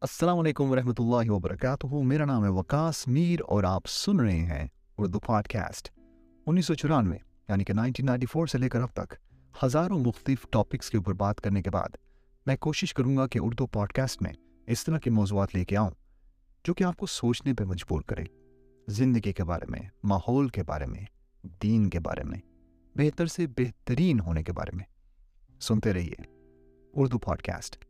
السلام علیکم ورحمۃ اللہ وبرکاتہ۔ میرا نام ہے وکاس میر اور آپ سن رہے ہیں اردو پاڈ کاسٹ انیس سو چورانوے یعنی کہ نائنٹین نائنٹی فور سے لے کر اب تک ہزاروں مختلف ٹاپکس کے اوپر بات کرنے کے بعد میں کوشش کروں گا کہ اردو پوڈ کاسٹ میں اس طرح کے موضوعات لے کے آؤں جو کہ آپ کو سوچنے پہ مجبور کرے۔ زندگی کے بارے میں، ماحول کے بارے میں، دین کے بارے میں، بہتر سے بہترین ہونے کے بارے میں۔ سنتے رہیے اردو پوڈ کاسٹ